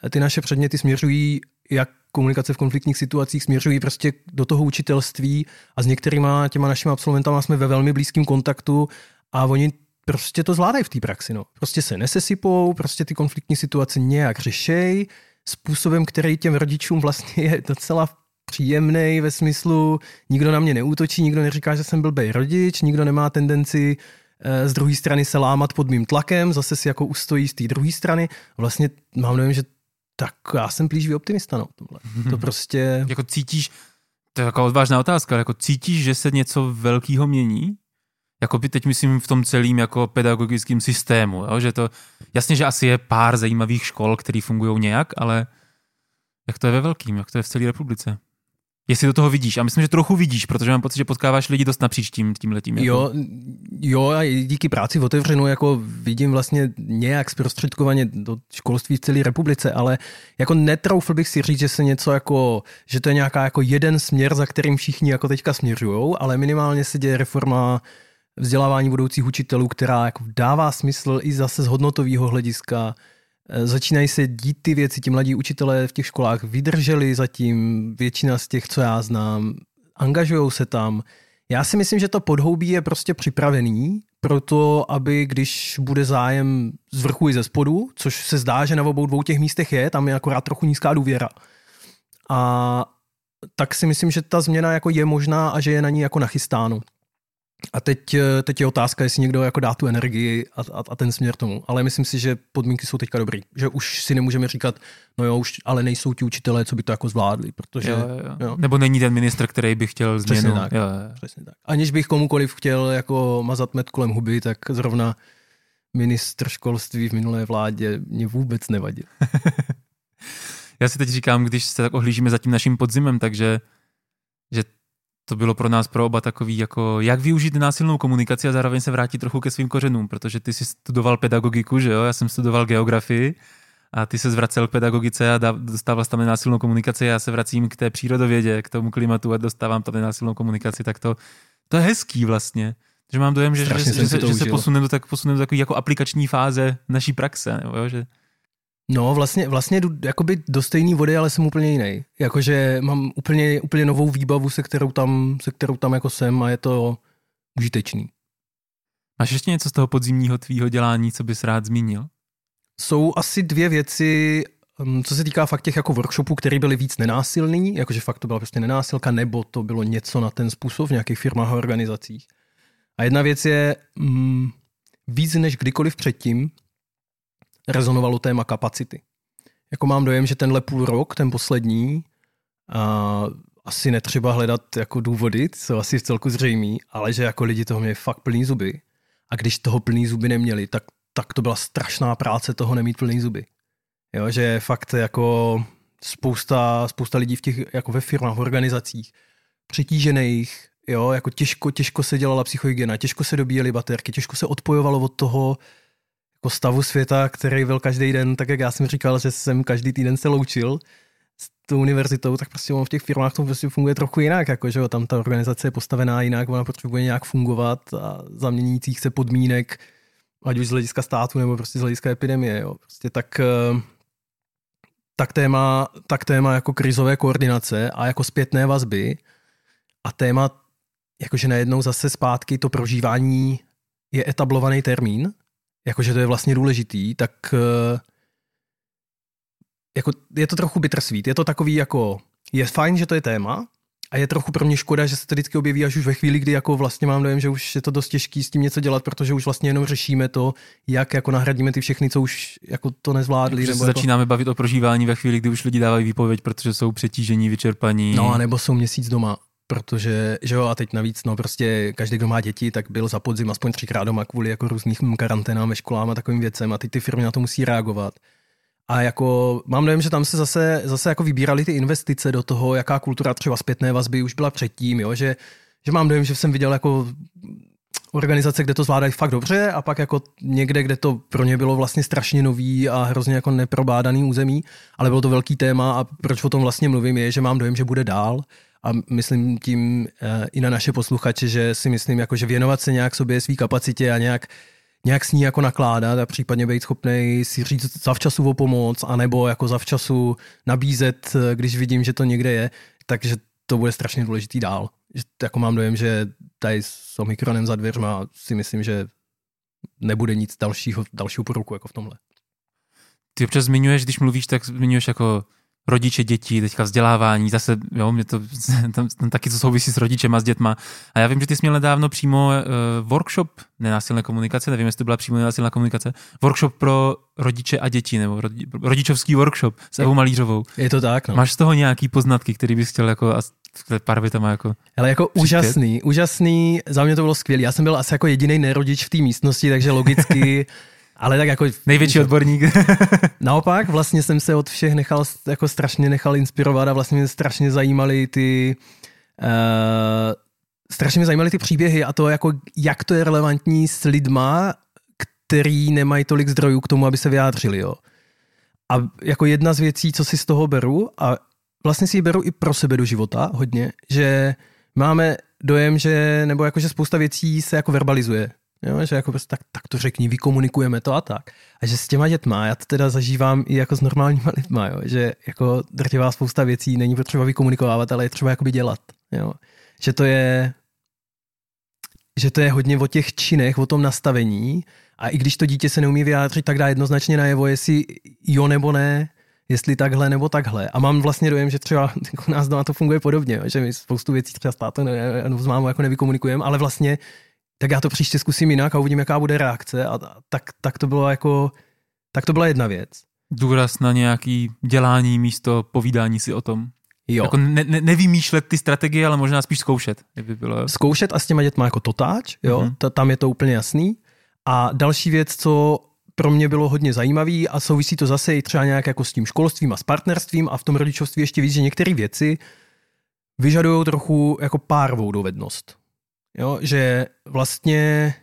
ty naše předměty směřují jak komunikace v konfliktních situacích směřují prostě do toho učitelství a s některýma těma našimi absolventama jsme ve velmi blízkém kontaktu a oni prostě to zvládají v té praxi. No. Prostě se nesesypou, prostě ty konfliktní situace nějak řešej způsobem, který těm rodičům vlastně je docela příjemný ve smyslu, nikdo na mě neútočí, nikdo neříká, že jsem blbej rodič, nikdo nemá tendenci eh, z druhé strany se lámat pod mým tlakem, zase si jako ustojí z té druhé strany. Vlastně mám nevím, že tak já jsem plíživý optimista, no, tohle. To prostě... jako cítíš, to je jako odvážná otázka, jako cítíš, že se něco velkého mění? Jako by teď myslím v tom celým jako pedagogickém systému, jo? že to, jasně, že asi je pár zajímavých škol, které fungují nějak, ale jak to je ve velkým, jak to je v celé republice? Jestli do toho vidíš. A myslím, že trochu vidíš, protože mám pocit, že potkáváš lidi dost napříč tím, tím letím. Jako. Jo, jo, a díky práci v otevřenou jako vidím vlastně nějak zprostředkovaně do školství v celé republice, ale jako netroufl bych si říct, že se něco jako, že to je nějaká jako jeden směr, za kterým všichni jako teďka směřujou, ale minimálně se děje reforma vzdělávání budoucích učitelů, která jako dává smysl i zase z hodnotového hlediska, začínají se dít ty věci, ti mladí učitelé v těch školách vydrželi zatím, většina z těch, co já znám, angažují se tam. Já si myslím, že to podhoubí je prostě připravený pro to, aby když bude zájem z vrchu i ze spodu, což se zdá, že na obou dvou těch místech je, tam je akorát trochu nízká důvěra. A tak si myslím, že ta změna jako je možná a že je na ní jako nachystáno. A teď, eh, teď je otázka, jestli někdo jako dá tu energii a, a, a ten směr tomu. Ale myslím si, že podmínky jsou teďka dobrý. Že už si nemůžeme říkat, no jo, už, ale nejsou ti učitelé, co by to jako zvládli. Protože, jo, jo. Jo. Nebo není ten ministr, který by chtěl změnu. Přesně tak, jo, jo. Přesně tak. Aniž bych komukoliv chtěl jako mazat med kolem huby, tak zrovna ministr školství v minulé vládě mě vůbec nevadil. *laughs* Já si teď říkám, když se tak ohlížíme za tím naším podzimem, takže že to bylo pro nás pro oba takový, jako jak využít násilnou komunikaci a zároveň se vrátit trochu ke svým kořenům, protože ty jsi studoval pedagogiku, že jo, já jsem studoval geografii a ty se zvracel k pedagogice a dostával tam nenásilnou komunikaci, já se vracím k té přírodovědě, k tomu klimatu a dostávám tam nenásilnou komunikaci, tak to, to je hezký vlastně. Že mám dojem, že, že, že, že, se, že se posuneme do, tak, posuneme do takové jako aplikační fáze naší praxe, nebo jo, že No, vlastně, vlastně jdu jakoby do stejné vody, ale jsem úplně jiný. Jakože mám úplně, úplně novou výbavu, se kterou, tam, se kterou tam jako jsem a je to užitečný. Máš ještě něco z toho podzimního tvýho dělání, co bys rád zmínil? Jsou asi dvě věci, um, co se týká fakt těch jako workshopů, které byly víc nenásilný, jakože fakt to byla prostě nenásilka, nebo to bylo něco na ten způsob v nějakých firmách a organizacích. A jedna věc je mm, víc než kdykoliv předtím, rezonovalo téma kapacity. Jako mám dojem, že tenhle půl rok, ten poslední, a asi netřeba hledat jako důvody, co asi v celku zřejmý, ale že jako lidi toho měli fakt plný zuby. A když toho plný zuby neměli, tak, tak to byla strašná práce toho nemít plný zuby. Jo, že fakt jako spousta, spousta lidí v těch, jako ve firmách, v organizacích, přetížených, jo, jako těžko, těžko se dělala psychohygiena, těžko se dobíjely baterky, těžko se odpojovalo od toho, jako stavu světa, který byl každý den, tak jak já jsem říkal, že jsem každý týden se loučil s tou univerzitou, tak prostě v těch firmách to prostě funguje trochu jinak, jako, že jo, tam ta organizace je postavená jinak, ona potřebuje nějak fungovat a zaměnících se podmínek, ať už z hlediska státu nebo prostě z hlediska epidemie, jo. Prostě tak, eh, tak téma, tak téma jako krizové koordinace a jako zpětné vazby a téma jakože najednou zase zpátky to prožívání je etablovaný termín, jakože to je vlastně důležitý, tak eh, jako je to trochu bittersweet. Je to takový jako, je fajn, že to je téma, a je trochu pro mě škoda, že se to vždycky objeví až už ve chvíli, kdy jako vlastně mám dojem, že už je to dost těžký s tím něco dělat, protože už vlastně jenom řešíme to, jak jako nahradíme ty všechny, co už jako to nezvládli. Nebo se jako... začínáme bavit o prožívání ve chvíli, kdy už lidi dávají výpověď, protože jsou přetížení, vyčerpaní. No a nebo jsou měsíc doma protože, že jo, a teď navíc, no prostě každý, kdo má děti, tak byl za podzim aspoň třikrát doma kvůli jako různých karanténám ve školám a takovým věcem a teď ty firmy na to musí reagovat. A jako mám dojem, že tam se zase, zase jako vybírali ty investice do toho, jaká kultura třeba zpětné vazby už byla předtím, jo, že, že mám dojem, že jsem viděl jako organizace, kde to zvládají fakt dobře a pak jako někde, kde to pro ně bylo vlastně strašně nový a hrozně jako neprobádaný území, ale bylo to velký téma a proč o tom vlastně mluvím je, že mám dojem, že bude dál a myslím tím uh, i na naše posluchače, že si myslím, jako, že věnovat se nějak sobě svý kapacitě a nějak, nějak s ní jako nakládat a případně být schopný si říct zavčasu o pomoc, anebo jako zavčasu nabízet, eh, když vidím, že to někde je, takže to bude strašně důležitý dál. Že, jako mám dojem, že tady s Omikronem za dveřma si myslím, že nebude nic dalšího, dalšího poruku jako v tomhle. Ty občas zmiňuješ, když mluvíš, tak zmiňuješ jako rodiče dětí, teďka vzdělávání, zase, jo, mě to *laughs* tam, tam taky to souvisí s rodičema, s dětma. A já vím, že ty jsi měl nedávno přímo uh, workshop nenásilné komunikace, nevím, jestli to byla přímo nenásilná komunikace, workshop pro rodiče a děti, nebo rodi, rodičovský workshop s Evou Malířovou. Je to tak, no. Máš z toho nějaký poznatky, který bys chtěl jako pár větama jako Ale jako přispět? úžasný, úžasný, za mě to bylo skvělé. Já jsem byl asi jako jediný nerodič v té místnosti, takže logicky *laughs* Ale tak jako... Největší odborník. *laughs* naopak, vlastně jsem se od všech nechal, jako strašně nechal inspirovat a vlastně mě strašně zajímaly ty... Uh, strašně mě zajímaly ty příběhy a to, jako, jak to je relevantní s lidma, který nemají tolik zdrojů k tomu, aby se vyjádřili. Jo. A jako jedna z věcí, co si z toho beru, a vlastně si ji beru i pro sebe do života hodně, že máme dojem, že, nebo jako, že spousta věcí se jako verbalizuje. Jo, že jako prostě tak, tak to řekni, vykomunikujeme to a tak. A že s těma dětma, já to teda zažívám i jako s normálníma lidma, jo, že jako drtivá spousta věcí není potřeba vykomunikovat, ale je třeba jakoby dělat. Jo. Že to je že to je hodně o těch činech, o tom nastavení a i když to dítě se neumí vyjádřit, tak dá jednoznačně najevo, jestli jo nebo ne, jestli takhle nebo takhle. A mám vlastně dojem, že třeba u *laughs* nás doma to funguje podobně, že my spoustu věcí třeba státu ne, s mámou jako nevykomunikujeme, ale vlastně tak já to příště zkusím jinak a uvidím, jaká bude reakce. A tak, tak to bylo jako, tak to byla jedna věc. Důraz na nějaký dělání místo povídání si o tom. Jo. Jako ne, ne, nevymýšlet ty strategie, ale možná spíš zkoušet. Kdyby bylo... Zkoušet a s těma dětma jako totáč, jo, mm-hmm. tam je to úplně jasný. A další věc, co pro mě bylo hodně zajímavý a souvisí to zase i třeba nějak jako s tím školstvím a s partnerstvím a v tom rodičovství ještě víc, že některé věci vyžadují trochu jako párovou dovednost. Jo, že vlastně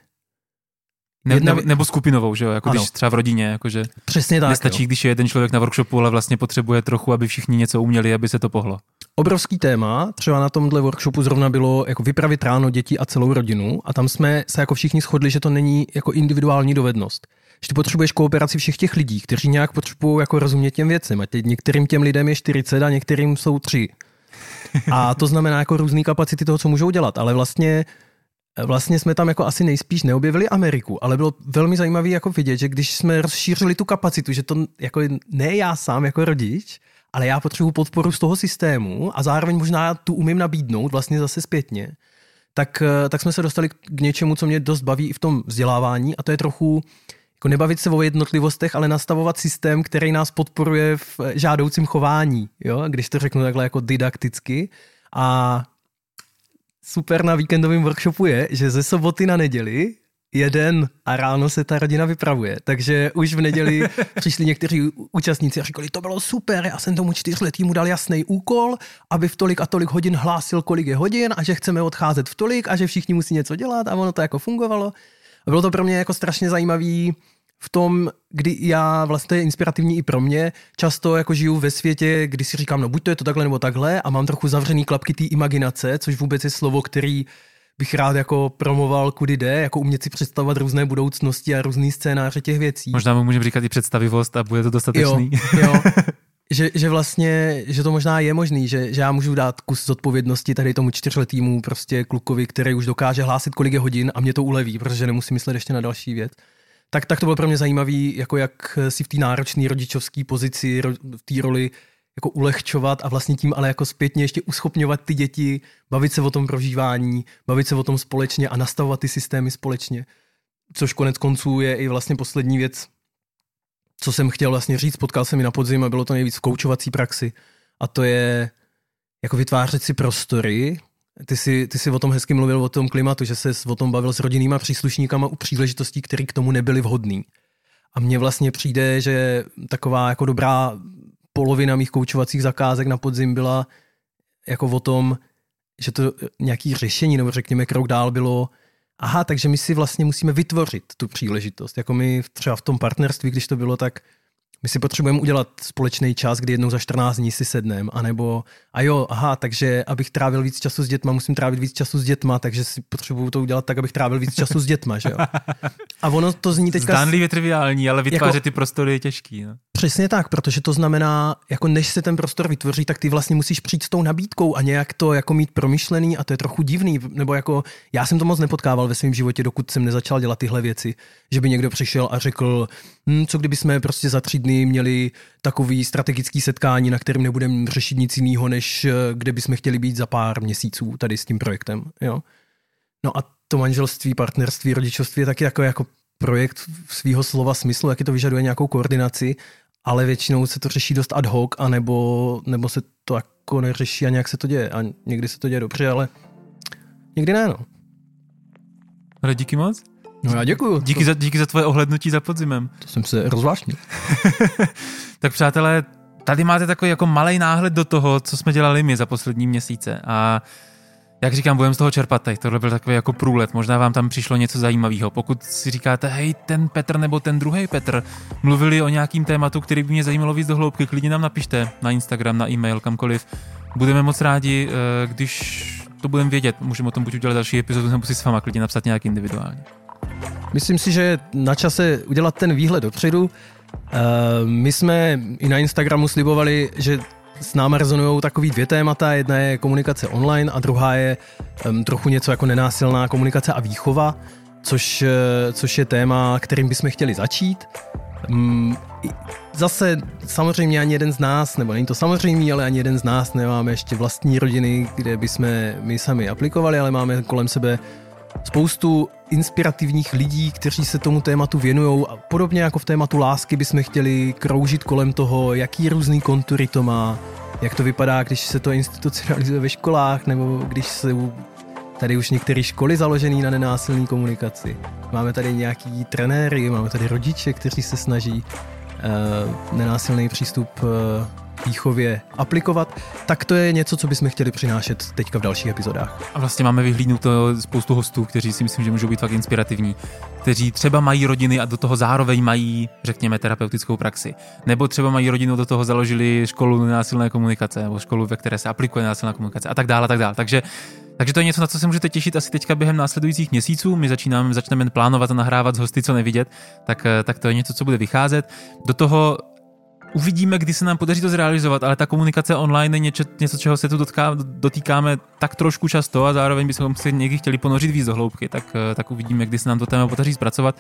ne, Jedna... ne, nebo skupinovou, že jo? Jako ano. když třeba v rodině, jakože Přesně tak, nestačí, jo. když je jeden člověk na workshopu, ale vlastně potřebuje trochu, aby všichni něco uměli, aby se to pohlo. Obrovský téma, třeba na tomhle workshopu zrovna bylo jako vypravit ráno děti a celou rodinu a tam jsme se jako všichni shodli, že to není jako individuální dovednost. Že ty potřebuješ kooperaci všech těch lidí, kteří nějak potřebují jako rozumět těm věcem. A teď některým těm lidem je 40 a některým jsou 3. A to znamená jako různé kapacity toho, co můžou dělat. Ale vlastně vlastně jsme tam jako asi nejspíš neobjevili Ameriku, ale bylo velmi zajímavé jako vidět, že když jsme rozšířili tu kapacitu, že to jako ne já sám jako rodič, ale já potřebuji podporu z toho systému a zároveň možná tu umím nabídnout vlastně zase zpětně, tak, tak jsme se dostali k něčemu, co mě dost baví i v tom vzdělávání a to je trochu jako nebavit se o jednotlivostech, ale nastavovat systém, který nás podporuje v žádoucím chování, jo? když to řeknu takhle jako didakticky. A super na víkendovém workshopu je, že ze soboty na neděli jeden a ráno se ta rodina vypravuje. Takže už v neděli *laughs* přišli někteří účastníci a říkali, to bylo super, já jsem tomu čtyřletýmu dal jasný úkol, aby v tolik a tolik hodin hlásil, kolik je hodin a že chceme odcházet v tolik a že všichni musí něco dělat a ono to jako fungovalo. Bylo to pro mě jako strašně zajímavý v tom, kdy já vlastně to je inspirativní i pro mě, často jako žiju ve světě, kdy si říkám, no buď to je to takhle nebo takhle a mám trochu zavřený klapky té imaginace, což vůbec je slovo, který bych rád jako promoval, kudy jde, jako umět si představovat různé budoucnosti a různý scénáře těch věcí. Možná mu můžeme říkat i představivost a bude to dostatečný. Jo, jo. *laughs* že, že vlastně, že to možná je možný, že, že já můžu dát kus zodpovědnosti tady tomu čtyřletýmu prostě klukovi, který už dokáže hlásit, kolik je hodin a mě to uleví, protože nemusím myslet ještě na další věc tak, tak to bylo pro mě zajímavý, jako jak si v té náročné rodičovské pozici, v té roli jako ulehčovat a vlastně tím ale jako zpětně ještě uschopňovat ty děti, bavit se o tom prožívání, bavit se o tom společně a nastavovat ty systémy společně. Což konec konců je i vlastně poslední věc, co jsem chtěl vlastně říct, potkal jsem mi na podzim a bylo to nejvíc v koučovací praxi. A to je jako vytvářet si prostory, ty jsi, ty jsi o tom hezky mluvil, o tom klimatu, že se o tom bavil s rodinnýma příslušníkama u příležitostí, které k tomu nebyly vhodný. A mně vlastně přijde, že taková jako dobrá polovina mých koučovacích zakázek na podzim byla jako o tom, že to nějaký řešení, nebo řekněme krok dál bylo, aha, takže my si vlastně musíme vytvořit tu příležitost. Jako my třeba v tom partnerství, když to bylo, tak my si potřebujeme udělat společný čas, kdy jednou za 14 dní si sedneme, anebo a jo, aha, takže abych trávil víc času s dětma, musím trávit víc času s dětma, takže si potřebuju to udělat tak, abych trávil víc času s dětma, že jo. *laughs* A ono to zní teďka... Zdánlivě triviální, ale vytvářet jako, ty prostory je těžký. No. Přesně tak, protože to znamená, jako než se ten prostor vytvoří, tak ty vlastně musíš přijít s tou nabídkou a nějak to jako mít promyšlený a to je trochu divný, nebo jako já jsem to moc nepotkával ve svém životě, dokud jsem nezačal dělat tyhle věci, že by někdo přišel a řekl, hm, co kdyby jsme prostě za tři dny měli takový strategický setkání, na kterém nebudeme řešit nic jiného, než eh, kde bychom chtěli být za pár měsíců tady s tím projektem. Jo? No a to manželství, partnerství, rodičovství je taky jako, jako projekt svého slova smyslu, jak to vyžaduje nějakou koordinaci ale většinou se to řeší dost ad hoc, anebo, nebo se to jako neřeší a nějak se to děje. A někdy se to děje dobře, ale někdy ne, no. Ale díky moc. No já děkuju. Díky, to... za, díky za tvoje ohlednutí za podzimem. To jsem se rozvášnil. *laughs* tak přátelé, tady máte takový jako malý náhled do toho, co jsme dělali my za poslední měsíce a jak říkám, budeme z toho čerpat teď. Tohle byl takový jako průlet. Možná vám tam přišlo něco zajímavého. Pokud si říkáte, hej, ten Petr nebo ten druhý Petr mluvili o nějakým tématu, který by mě zajímalo víc do hloubky, klidně nám napište na Instagram, na e-mail, kamkoliv. Budeme moc rádi, eh, když to budeme vědět. Můžeme o tom buď udělat další epizodu, nebo si s váma klidně napsat nějak individuálně. Myslím si, že je na čase udělat ten výhled dopředu. Eh, my jsme i na Instagramu slibovali, že s námi rezonují takový dvě témata. Jedna je komunikace online a druhá je um, trochu něco jako nenásilná komunikace a výchova, což, uh, což je téma, kterým bychom chtěli začít. Um, zase samozřejmě ani jeden z nás, nebo není to samozřejmě, ale ani jeden z nás nemáme ještě vlastní rodiny, kde bychom my sami aplikovali, ale máme kolem sebe spoustu inspirativních lidí, kteří se tomu tématu věnují a podobně jako v tématu lásky bychom chtěli kroužit kolem toho, jaký různý kontury to má, jak to vypadá, když se to institucionalizuje ve školách, nebo když jsou tady už některé školy založené na nenásilné komunikaci. Máme tady nějaký trenéry, máme tady rodiče, kteří se snaží uh, nenásilný přístup uh, výchově aplikovat, tak to je něco, co bychom chtěli přinášet teďka v dalších epizodách. A vlastně máme vyhlídnuto spoustu hostů, kteří si myslím, že můžou být fakt inspirativní, kteří třeba mají rodiny a do toho zároveň mají, řekněme, terapeutickou praxi. Nebo třeba mají rodinu, do toho založili školu násilné komunikace, nebo školu, ve které se aplikuje násilná komunikace a tak dále, a tak dále. Takže takže to je něco, na co se můžete těšit asi teďka během následujících měsíců. My začínáme, začneme plánovat a nahrávat s hosty, co nevidět, tak, tak to je něco, co bude vycházet. Do toho Uvidíme, kdy se nám podaří to zrealizovat, ale ta komunikace online je něco, něco čeho se tu dotká, dotýkáme tak trošku často a zároveň bychom se někdy chtěli ponořit víc do hloubky, tak, eh, tak uvidíme, kdy se nám to téma podaří zpracovat.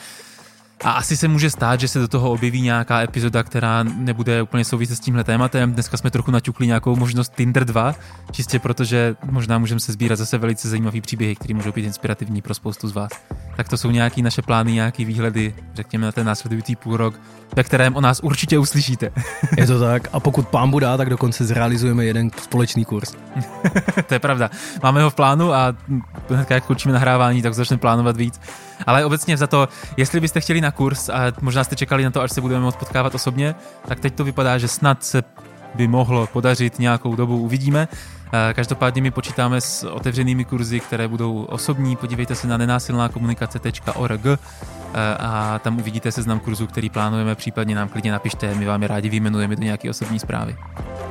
A asi se může stát, že se do toho objeví nějaká epizoda, která nebude úplně souviset s tímhle tématem. Dneska jsme trochu naťukli nějakou možnost Tinder 2, čistě protože možná můžeme se sbírat zase velice zajímavý příběhy, které můžou být inspirativní pro spoustu z vás. Tak to jsou nějaké naše plány, nějaké výhledy, řekněme na ten následující půl rok, ve kterém o nás určitě uslyšíte. Je to tak. A pokud pán bude, tak dokonce zrealizujeme jeden společný kurz. *laughs* to je pravda. Máme ho v plánu a hned jak končíme nahrávání, tak začneme plánovat víc. Ale obecně za to, jestli byste chtěli na kurz a možná jste čekali na to, až se budeme moct potkávat osobně, tak teď to vypadá, že snad se by mohlo podařit nějakou dobu, uvidíme. Eh, každopádně my počítáme s otevřenými kurzy, které budou osobní. Podívejte se na nenásilnákomunikace.org eh, a tam uvidíte seznam kurzů, který plánujeme, případně nám klidně napište, my vám je rádi vyjmenujeme do nějaké osobní zprávy.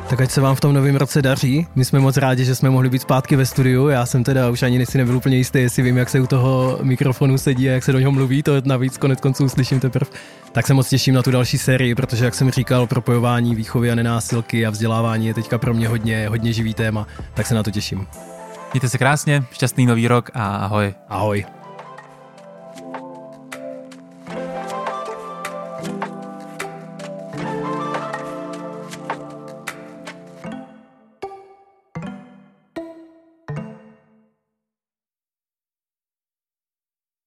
Tak ať se vám v tom novém roce daří. My jsme moc rádi, že jsme mohli být zpátky ve studiu. Já jsem teda už ani si nebyl úplně jistý, jestli vím, jak se u toho mikrofonu sedí a jak se do něho mluví. To navíc konec konců slyším teprve. Tak se moc těším na tu další sérii, protože, jak jsem říkal, propojování výchovy a nenásilky a vzdělávání je teďka pro mě hodně, hodně živý téma. Tak se na to těším. Mějte se krásně, šťastný nový rok a ahoj. Ahoj.